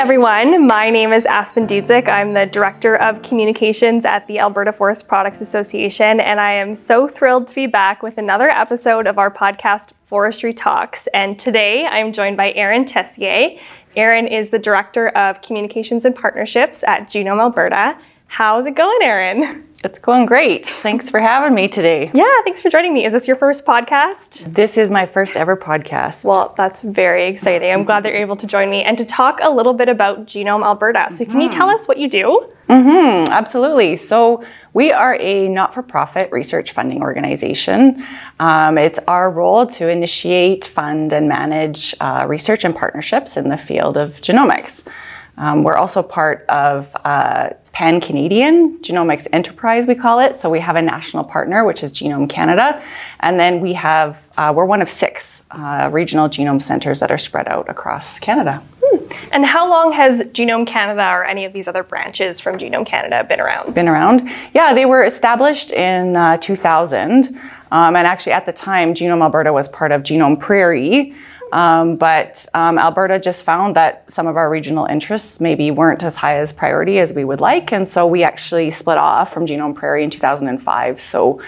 everyone. My name is Aspen Dudzic. I'm the Director of Communications at the Alberta Forest Products Association, and I am so thrilled to be back with another episode of our podcast, Forestry Talks. And today I'm joined by Erin Tessier. Erin is the Director of Communications and Partnerships at Genome Alberta. How's it going, Erin? It's going great. Thanks for having me today. Yeah, thanks for joining me. Is this your first podcast? This is my first ever podcast. Well, that's very exciting. I'm glad that you're able to join me and to talk a little bit about Genome Alberta. So, can you tell us what you do? Mm-hmm, absolutely. So, we are a not for profit research funding organization. Um, it's our role to initiate, fund, and manage uh, research and partnerships in the field of genomics. Um, we're also part of uh, Pan Canadian Genomics Enterprise, we call it. So we have a national partner, which is Genome Canada. And then we have, uh, we're one of six uh, regional genome centers that are spread out across Canada. Hmm. And how long has Genome Canada or any of these other branches from Genome Canada been around? Been around? Yeah, they were established in uh, 2000. Um, and actually, at the time, Genome Alberta was part of Genome Prairie. Um, but um, Alberta just found that some of our regional interests maybe weren't as high as priority as we would like. And so we actually split off from Genome Prairie in 2005. So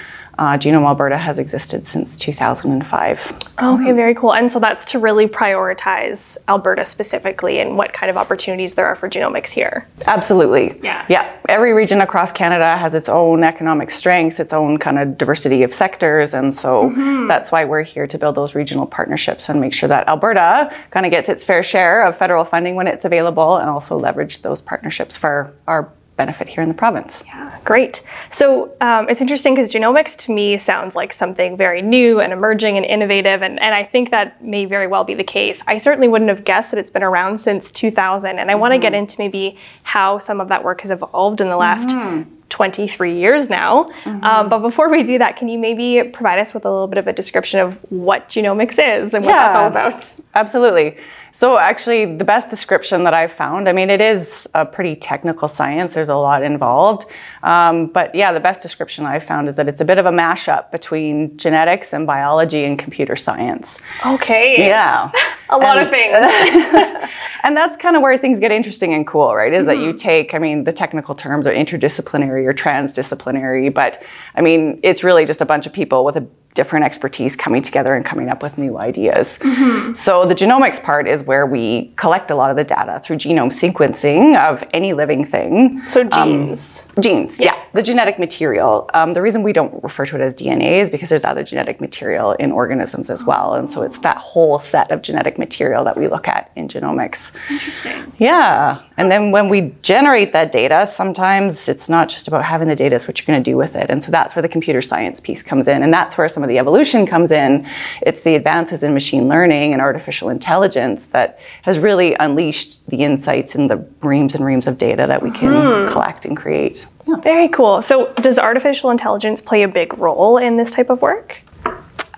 uh, Genome Alberta has existed since 2005. Okay, very cool. And so that's to really prioritize Alberta specifically and what kind of opportunities there are for genomics here. Absolutely. Yeah. Yeah. Every region across Canada has its own economic strengths, its own kind of diversity of sectors. And so mm-hmm. that's why we're here to build those regional partnerships and make sure that Alberta kind of gets its fair share of federal funding when it's available and also leverage those partnerships for our benefit here in the province. Yeah, great. So um, it's interesting because genomics to me sounds like something very new and emerging and innovative, and, and I think that may very well be the case. I certainly wouldn't have guessed that it's been around since 2000, and I mm-hmm. want to get into maybe how some of that work has evolved in the last. Mm-hmm. 23 years now. Mm-hmm. Um, but before we do that, can you maybe provide us with a little bit of a description of what genomics is and what yeah, that's all about? Absolutely. So, actually, the best description that I've found, I mean, it is a pretty technical science, there's a lot involved. Um, but yeah, the best description I've found is that it's a bit of a mashup between genetics and biology and computer science. Okay. Yeah. a lot and, of things. and that's kind of where things get interesting and cool, right? Is mm-hmm. that you mm-hmm. take, I mean, the technical terms are interdisciplinary or transdisciplinary, but I mean, it's really just a bunch of people with a different expertise coming together and coming up with new ideas. Mm-hmm. So the genomics part is where we collect a lot of the data through genome sequencing of any living thing. So um, genes. Um, genes, yeah. yeah. The genetic material. Um, the reason we don't refer to it as DNA is because there's other genetic material in organisms as well. And so it's that whole set of genetic material that we look at in genomics. Interesting. Yeah. And then when we generate that data, sometimes it's not just about having the data, it's what you're going to do with it. And so that's where the computer science piece comes in. And that's where some some of the evolution comes in. It's the advances in machine learning and artificial intelligence that has really unleashed the insights and the reams and reams of data that we can mm. collect and create. Yeah. Very cool. So, does artificial intelligence play a big role in this type of work?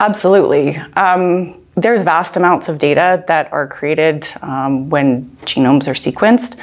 Absolutely. Um, there's vast amounts of data that are created um, when genomes are sequenced.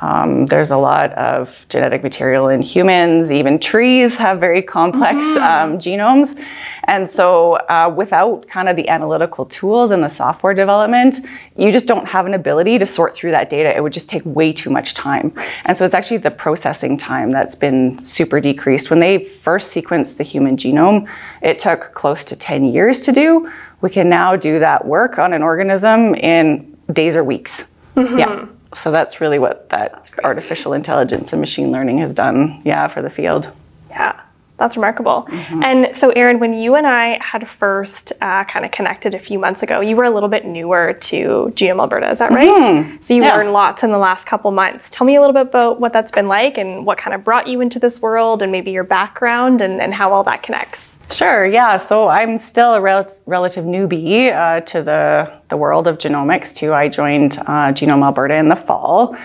Um, there's a lot of genetic material in humans, even trees have very complex mm-hmm. um, genomes. And so, uh, without kind of the analytical tools and the software development, you just don't have an ability to sort through that data. It would just take way too much time. And so, it's actually the processing time that's been super decreased. When they first sequenced the human genome, it took close to 10 years to do we can now do that work on an organism in days or weeks. Mm-hmm. Yeah. So that's really what that artificial intelligence and machine learning has done, yeah, for the field. Yeah. That's remarkable. Mm-hmm. And so, Erin, when you and I had first uh, kind of connected a few months ago, you were a little bit newer to Genome Alberta, is that right? Mm-hmm. So you yeah. learned lots in the last couple months. Tell me a little bit about what that's been like and what kind of brought you into this world and maybe your background and, and how all that connects. Sure, yeah. So I'm still a rel- relative newbie uh, to the, the world of genomics, too. I joined uh, Genome Alberta in the fall.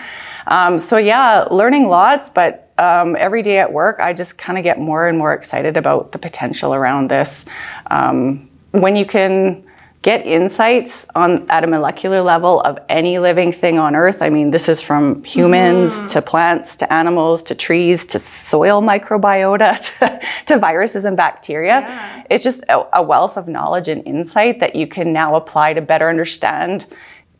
Um, so, yeah, learning lots, but um, every day at work, I just kind of get more and more excited about the potential around this. Um, when you can get insights on at a molecular level of any living thing on earth. I mean, this is from humans mm. to plants to animals to trees to soil microbiota to, to viruses and bacteria. Yeah. It's just a, a wealth of knowledge and insight that you can now apply to better understand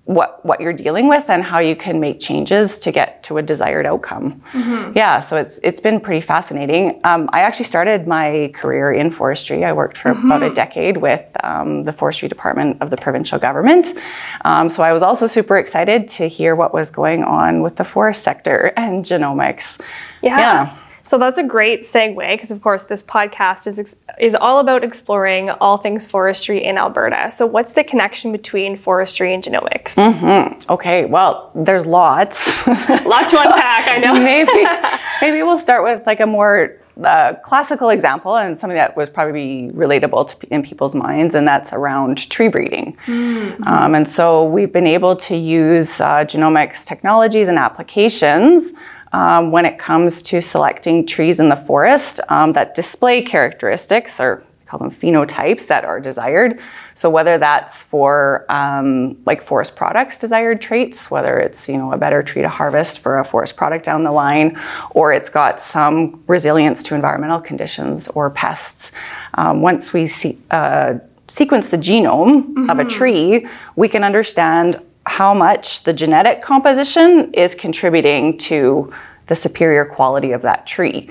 what what you're dealing with and how you can make changes to get to a desired outcome. Mm-hmm. Yeah, so it's it's been pretty fascinating. Um, I actually started my career in forestry. I worked for mm-hmm. about a decade with um, the forestry department of the provincial government. Um, so I was also super excited to hear what was going on with the forest sector and genomics. yeah. yeah. So that's a great segue because, of course, this podcast is is all about exploring all things forestry in Alberta. So, what's the connection between forestry and genomics? Mm-hmm. Okay, well, there's lots. Lot to unpack. I know. maybe maybe we'll start with like a more uh, classical example and something that was probably relatable to, in people's minds, and that's around tree breeding. Mm-hmm. Um, and so we've been able to use uh, genomics technologies and applications um, when it comes to selecting trees in the forest um, that display characteristics or call them phenotypes that are desired. So whether that's for um, like forest products desired traits, whether it's you know a better tree to harvest for a forest product down the line, or it's got some resilience to environmental conditions or pests. Um, once we see, uh, sequence the genome mm-hmm. of a mm-hmm. tree, we can understand how much the genetic composition is contributing to the superior quality of that tree.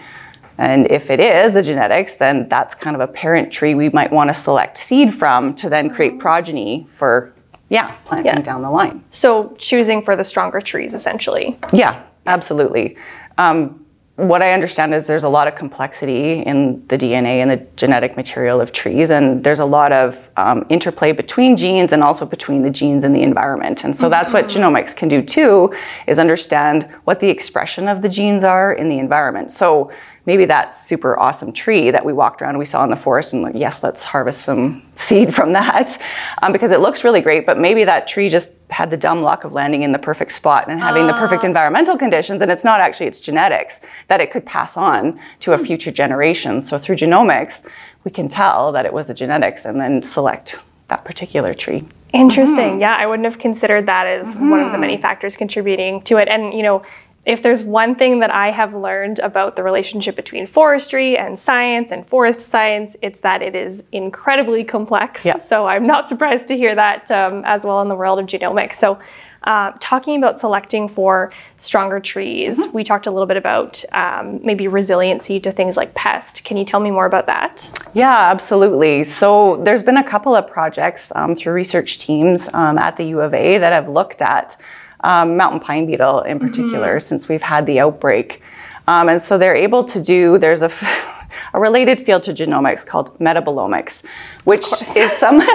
And if it is the genetics, then that's kind of a parent tree we might want to select seed from to then create progeny for, yeah, planting yeah. down the line. So choosing for the stronger trees, essentially. Yeah, absolutely. Um, what I understand is there's a lot of complexity in the DNA and the genetic material of trees, and there's a lot of um, interplay between genes and also between the genes and the environment. And so mm-hmm. that's what mm-hmm. genomics can do too, is understand what the expression of the genes are in the environment. So maybe that super awesome tree that we walked around and we saw in the forest and like, yes, let's harvest some seed from that um, because it looks really great. But maybe that tree just had the dumb luck of landing in the perfect spot and having uh. the perfect ah. environmental conditions. And it's not actually its genetics that it could pass on to a hmm. future generation. So through genomics, we can tell that it was the genetics and then select that particular tree. Interesting. Mm-hmm. Yeah, I wouldn't have considered that as mm-hmm. one of the many factors contributing to it. And, you know, if there's one thing that I have learned about the relationship between forestry and science and forest science, it's that it is incredibly complex. Yeah. So I'm not surprised to hear that um, as well in the world of genomics. So, uh, talking about selecting for stronger trees, mm-hmm. we talked a little bit about um, maybe resiliency to things like pest. Can you tell me more about that? Yeah, absolutely. So, there's been a couple of projects um, through research teams um, at the U of A that have looked at um, mountain pine beetle in particular, mm-hmm. since we've had the outbreak. Um, and so they're able to do, there's a, a related field to genomics called metabolomics, which is some,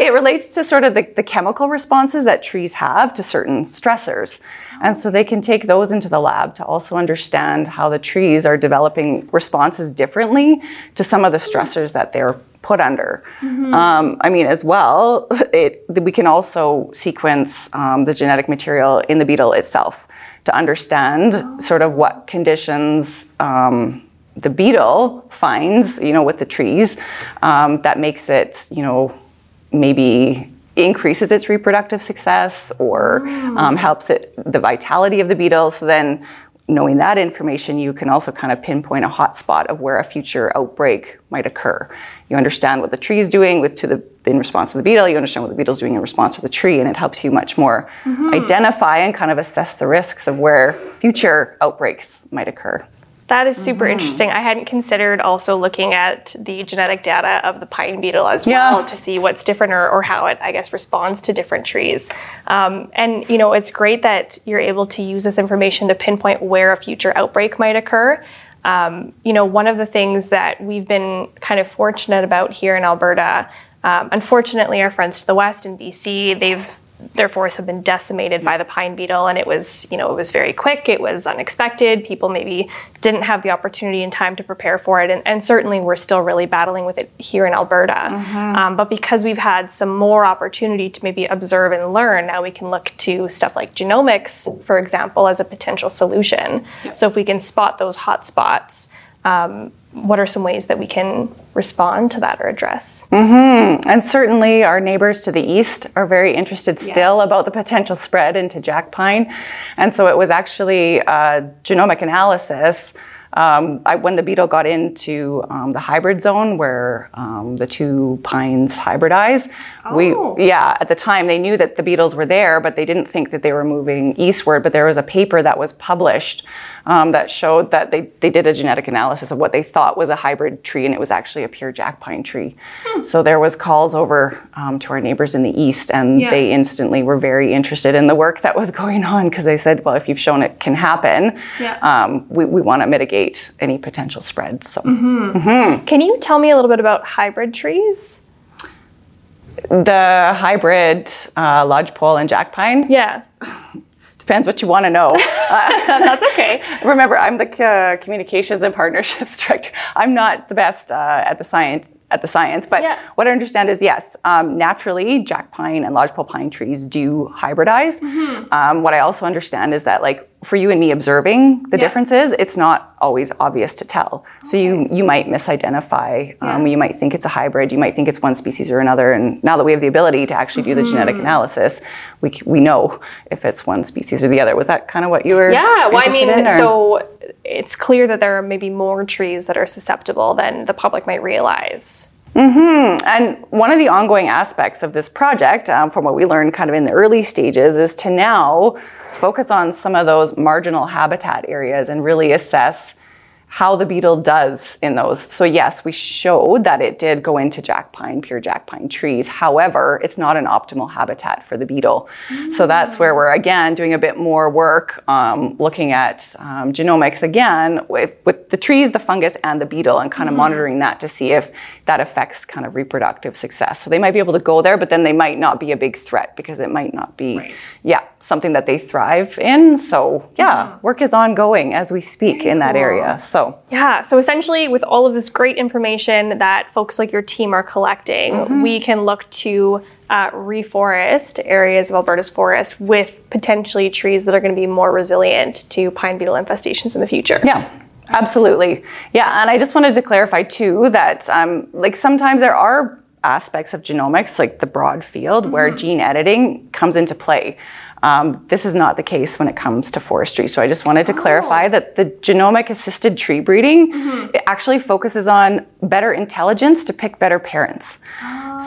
it relates to sort of the, the chemical responses that trees have to certain stressors. And so they can take those into the lab to also understand how the trees are developing responses differently to some of the stressors that they're put under. Mm-hmm. Um, I mean, as well, it, we can also sequence um, the genetic material in the beetle itself to understand oh. sort of what conditions um, the beetle finds, you know, with the trees um, that makes it, you know, maybe increases its reproductive success or mm. helps it the vitality of the beetle. So then knowing that information, you can also kind of pinpoint a hotspot of where a future outbreak might occur. You understand what the tree is doing with, to the, in response to the beetle, you understand what the beetle is doing in response to the tree, and it helps you much more mm-hmm. identify and kind of assess the risks of where future outbreaks might occur. That is super mm-hmm. interesting. I hadn't considered also looking at the genetic data of the pine beetle as yeah. well to see what's different or, or, how it, I guess, responds to different trees. Um, and, you know, it's great that you're able to use this information to pinpoint where a future outbreak might occur. Um, you know, one of the things that we've been kind of fortunate about here in Alberta, um, unfortunately, our friends to the west in BC, they've their forests have been decimated by the pine beetle and it was you know it was very quick it was unexpected people maybe didn't have the opportunity and time to prepare for it and, and certainly we're still really battling with it here in alberta. Mm-hmm. um, but because we've had some more opportunity to maybe observe and learn now we can look to stuff like genomics for example as a potential solution. So if we can spot those hot spots um, what are some ways that we can respond to that or address? Mm-hmm. And certainly, our neighbors to the east are very interested still yes. about the potential spread into jack pine. And so, it was actually a genomic analysis um, I, when the beetle got into um, the hybrid zone where um, the two pines hybridize, Oh. we yeah at the time they knew that the beetles were there, but they didn't think that they were moving eastward. But there was a paper that was published um, that showed that they they did a genetic analysis of what they thought was a hybrid tree, and it was actually a pure jack pine tree. Hmm. So there was calls over um, to our neighbors in the east, and Yeah. they instantly were very interested in the work that was going on because they said, well, if you've shown it can happen, Yeah. um, we, we want to mitigate any potential spread. So Mm-hmm. Can you tell me a little bit about hybrid trees? the hybrid uh, lodgepole and jack pine Yeah, depends what you want to know. that's okay. Remember, I'm the uh, communications and partnerships director. I'm not the best uh, at the science. At the science, but Yeah. what I understand is yes, um, naturally, jack pine and lodgepole pine trees do hybridize. Mm-hmm. Um, what I also understand is that, like for you and me observing the Yeah. differences, it's not always obvious to tell. So you you might misidentify. Um, Yeah. You might think it's a hybrid. You might think it's one species or another. And now that we have the ability to actually do the genetic Mm-hmm. analysis, we we know if it's one species or the other. Was that kind of what you were? Yeah, well, I mean, so it's clear that there are maybe more trees that are susceptible than the public might realize. And one of the ongoing aspects of this project, um, from what we learned kind of in the early stages, is to now focus on some of those marginal habitat areas and really assess how the beetle does in those. So yes, we showed that it did go into jack pine, pure jack pine trees. However, it's not an optimal habitat for the beetle. So that's where we're again doing a bit more work, um, looking at um, genomics again with, with the trees, the fungus, and the beetle, and kind of monitoring that to see if that affects kind of reproductive success. So they might be able to go there, but then they might not be a big threat because it might not be, Right. yeah, something that they thrive in. So yeah, work is ongoing as we speak in that area. So Yeah, so essentially, with all of this great information that folks like your team are collecting, we can look to uh, reforest areas of Alberta's forest with potentially trees that are going to be more resilient to pine beetle infestations in the future. Yeah, absolutely. Yeah, and I just wanted to clarify too that um, like sometimes there are aspects of genomics, like the broad field, where gene editing comes into play. Um, this is not the case when it comes to forestry. So I just wanted to clarify that the genomic assisted tree breeding it actually focuses on better intelligence to pick better parents.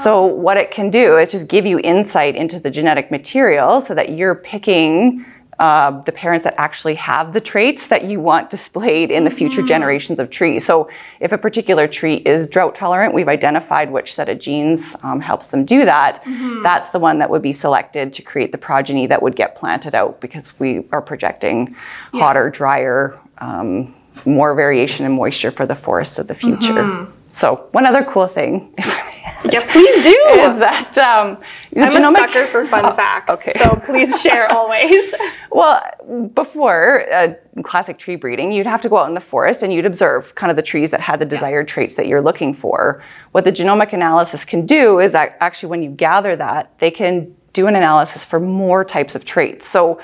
So what it can do is just give you insight into the genetic material so that you're picking uh, the parents that actually have the traits that you want displayed in the future generations of trees. So, if a particular tree is drought tolerant, we've identified which set of genes um, helps them do that. That's the one that would be selected to create the progeny that would get planted out because we are projecting hotter, drier, um, more variation in moisture for the forests of the future. So, one other cool thing. Yeah, please do. Is that um, I'm genomic- a sucker for fun facts, okay. so please share always. Well, before uh, classic tree breeding, you'd have to go out in the forest and you'd observe kind of the trees that had the desired traits that you're looking for. What the genomic analysis can do is that actually, when you gather that, they can do an analysis for more types of traits. So,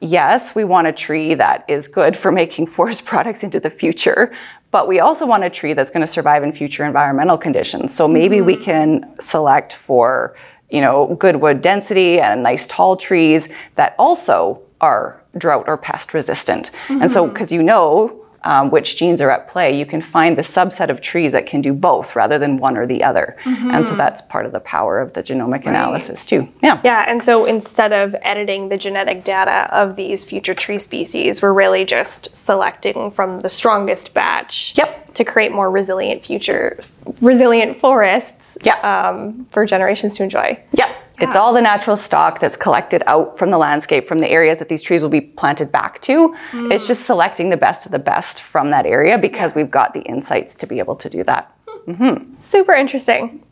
yes, we want a tree that is good for making forest products into the future, but we also want a tree that's going to survive in future environmental conditions. So maybe we mm-hmm. can select for you know good wood density and nice tall trees that also are drought or pest resistant. And so mm-hmm. because you know um, which genes are at play, you can find the subset of trees that can do both rather than one or the other. And so that's part of the power of the genomic analysis too. Yeah. Yeah, and so instead of editing the genetic data of these future tree species, we're really just selecting from the strongest batch Yep. to create more resilient future, resilient forests Yeah. um, for generations to enjoy. Yep. It's all the natural stock that's collected out from the landscape, from the areas that these trees will be planted back to. It's just selecting the best of the best from that area because we've got the insights to be able to do that. Hmm. Super interesting.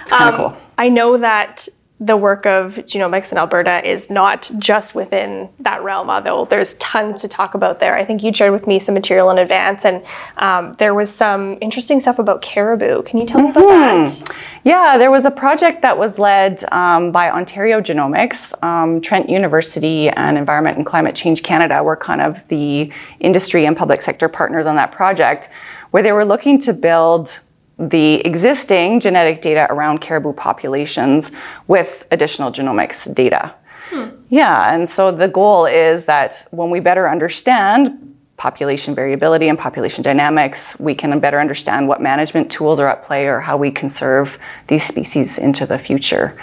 It's kind of um, cool. I know that the work of genomics in Alberta is not just within that realm, although there's tons to talk about there. I think you shared with me some material in advance, and um, there was some interesting stuff about caribou. Can you tell me about that? Yeah, there was a project that was led um, by Ontario Genomics, um, Trent University, and Environment and Climate Change Canada were kind of the industry and public sector partners on that project, where they were looking to build the existing genetic data around caribou populations with additional genomics data. Yeah, and so the goal is that when we better understand population variability and population dynamics, we can better understand what management tools are at play or how we conserve these species into the future.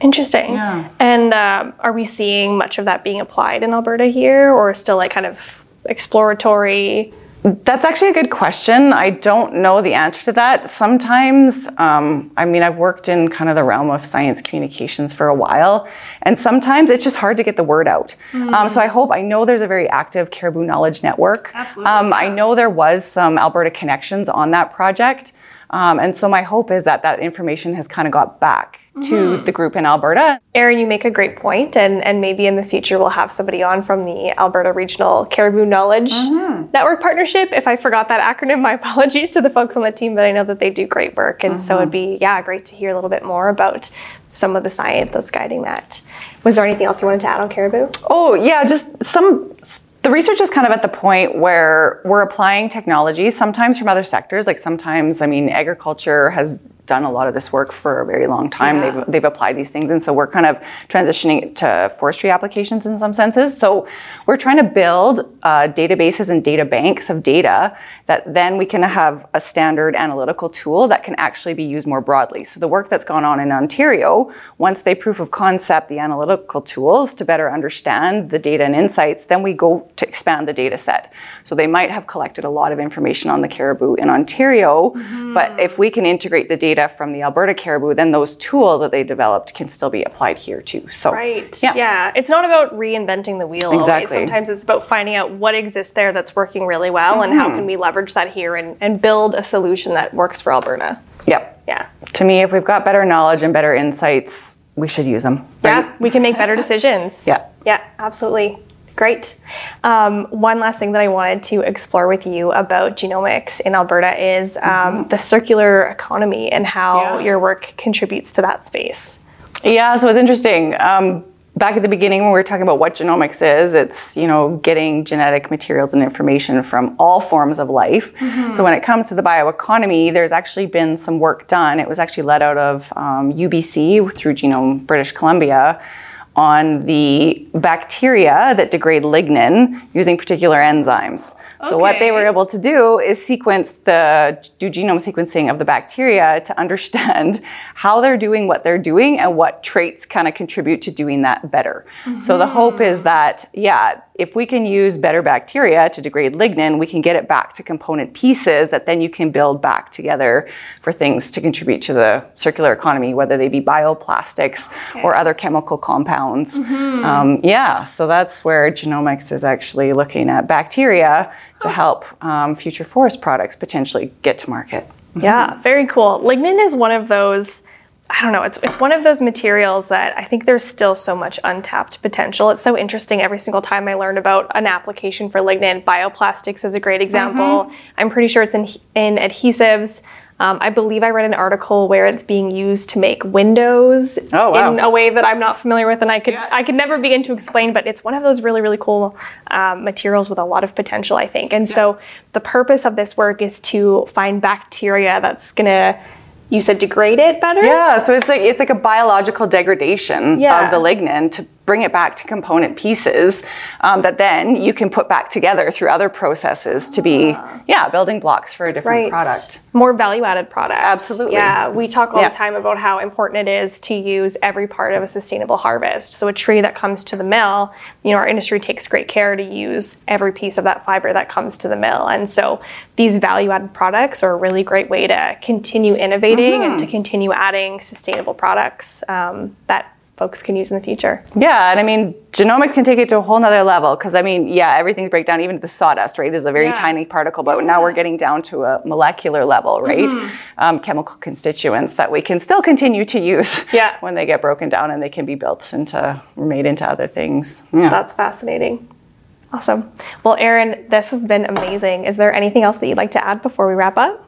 Interesting. Yeah. And um, are we seeing much of that being applied in Alberta here, or still like kind of exploratory? That's actually a good question. I don't know the answer to that. Sometimes, um, I mean, I've worked in kind of the realm of science communications for a while, and sometimes it's just hard to get the word out. Um, so I hope, I know there's a very active Caribou Knowledge Network. Absolutely, Um, I know there was some Alberta connections on that project. Um, and so my hope is that that information has kind of got back to mm-hmm. the group in Alberta. Erin, you make a great point, and, and maybe in the future we'll have somebody on from the Alberta Regional Caribou Knowledge mm-hmm. Network Partnership. If I forgot that acronym, my apologies to the folks on the team, but I know that they do great work, and so it'd mm-hmm. be yeah great to hear a little bit more about some of the science that's guiding that. Was there anything else you wanted to add on caribou? Oh, yeah, just some. The research is kind of at the point where we're applying technology, sometimes from other sectors. Like sometimes, I mean, agriculture has done a lot of this work for a very long time. Yeah. They've, they've applied these things. And so we're kind of transitioning to forestry applications in some senses. So we're trying to build uh, databases and data banks of data that then we can have a standard analytical tool that can actually be used more broadly. So the work that's gone on in Ontario, once they proof of concept the analytical tools to better understand the data and insights, then we go to expand the data set. So they might have collected a lot of information on the caribou in Ontario, but if we can integrate the data from the Alberta caribou, then those tools that they developed can still be applied here too. So Right. Yeah. Yeah. It's not about reinventing the wheel. always. Exactly. Sometimes it's about finding out what exists there that's working really well and Mm-hmm. how can we leverage that here and, and build a solution that works for Alberta. Yep. Yeah. To me, if we've got better knowledge and better insights, we should use them. Yeah. We can make better decisions. Yeah. Yeah, absolutely. Great. Um, one last thing that I wanted to explore with you about genomics in Alberta is um, the circular economy and how Mm-hmm. Yeah. your work contributes to that space. Yeah, so it's interesting. Um, back at the beginning, when we were talking about what genomics is, it's you know getting genetic materials and information from all forms of life. So when it comes to the bioeconomy, there's actually been some work done. It was actually led out of um, UBC through Genome British Columbia on the bacteria that degrade lignin using particular enzymes. So what they were able to do is sequence the do genome sequencing of the bacteria to understand how they're doing what they're doing and what traits kind of contribute to doing that better. So the hope is that yeah, if we can use better bacteria to degrade lignin, we can get it back to component pieces that then you can build back together for things to contribute to the circular economy, whether they be bioplastics or other chemical compounds. Um, yeah, so that's where genomics is actually looking at bacteria to help um, future forest products potentially get to market. Yeah, very cool. Lignin is one of those. I don't know. It's it's one of those materials that I think there's still so much untapped potential. It's so interesting every single time I learn about an application for lignin. Bioplastics is a great example. I'm pretty sure it's in in adhesives. Um, I believe I read an article where it's being used to make windows Oh, wow. in a way that I'm not familiar with, and I could I could never begin to explain. But it's one of those really really cool um, materials with a lot of potential, I think. And so the purpose of this work is to find bacteria that's gonna, you said, degrade it better. Yeah, so it's like it's like a biological degradation Yeah. of the lignin to bring it back to component pieces um, that then you can put back together through other processes to be yeah building blocks for a different Right. product. More value added product. Absolutely. Yeah. We talk all Yeah. the time about how important it is to use every part of a sustainable harvest. So a tree that comes to the mill, you know, our industry takes great care to use every piece of that fiber that comes to the mill. And so these value added products are a really great way to continue innovating and to Mm-hmm. continue adding sustainable products um, that folks can use in the future. Yeah, and I mean, genomics can take it to a whole nother level because I mean, yeah, everything's breakdown, even the sawdust, right, is a very Yeah. tiny particle, but now we're getting down to a molecular level, right? Mm-hmm. Um, chemical constituents that we can still continue to use Yeah. when they get broken down and they can be built into, made into other things. Yeah. That's fascinating. Awesome. Well, Erin, this has been amazing. Is there anything else that you'd like to add before we wrap up?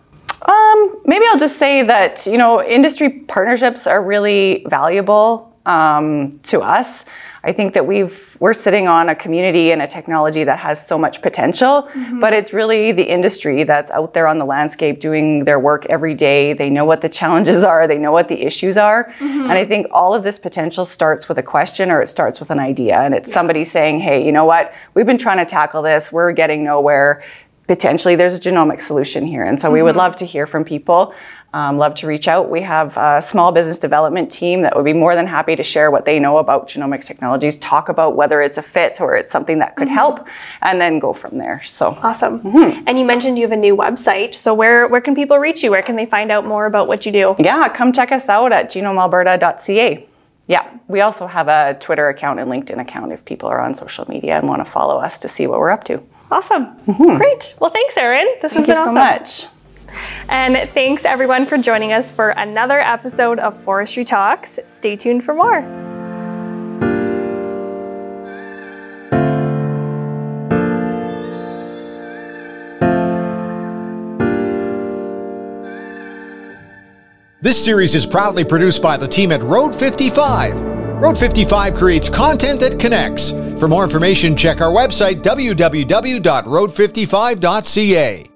Um, maybe I'll just say that you know industry partnerships are really valuable um, to us. I think that we've we're sitting on a community and a technology that has so much potential, mm-hmm. but it's really the industry that's out there on the landscape doing their work every day. They know what the challenges are, they know what the issues are, mm-hmm. and I think all of this potential starts with a question or it starts with an idea, and it's yeah. somebody saying, "Hey, you know what? We've been trying to tackle this. We're getting nowhere." Potentially, there's a genomic solution here, and so mm-hmm. we would mm-hmm. love to hear from people um, love to reach out. We have a small business development team that would be more than happy to share what they know about genomics technologies, talk about whether it's a fit or it's something that could mm-hmm. help, and then go from there. So awesome. Mm-hmm. And you mentioned you have a new website. So where where can people reach you? Where can they find out more about what you do? Yeah, come check us out at genomealberta.ca. Yeah, we also have a Twitter account and LinkedIn account if people are on social media and want to follow us to see what we're up to. Awesome. Mm-hmm. Great. Well, thanks, Erin. This Thank has been awesome. so much. And thanks everyone for joining us for another episode of Forestry Talks. Stay tuned for more. This series is proudly produced by the team at Road 55. Road 55 creates content that connects. For more information, check our website www.road55.ca.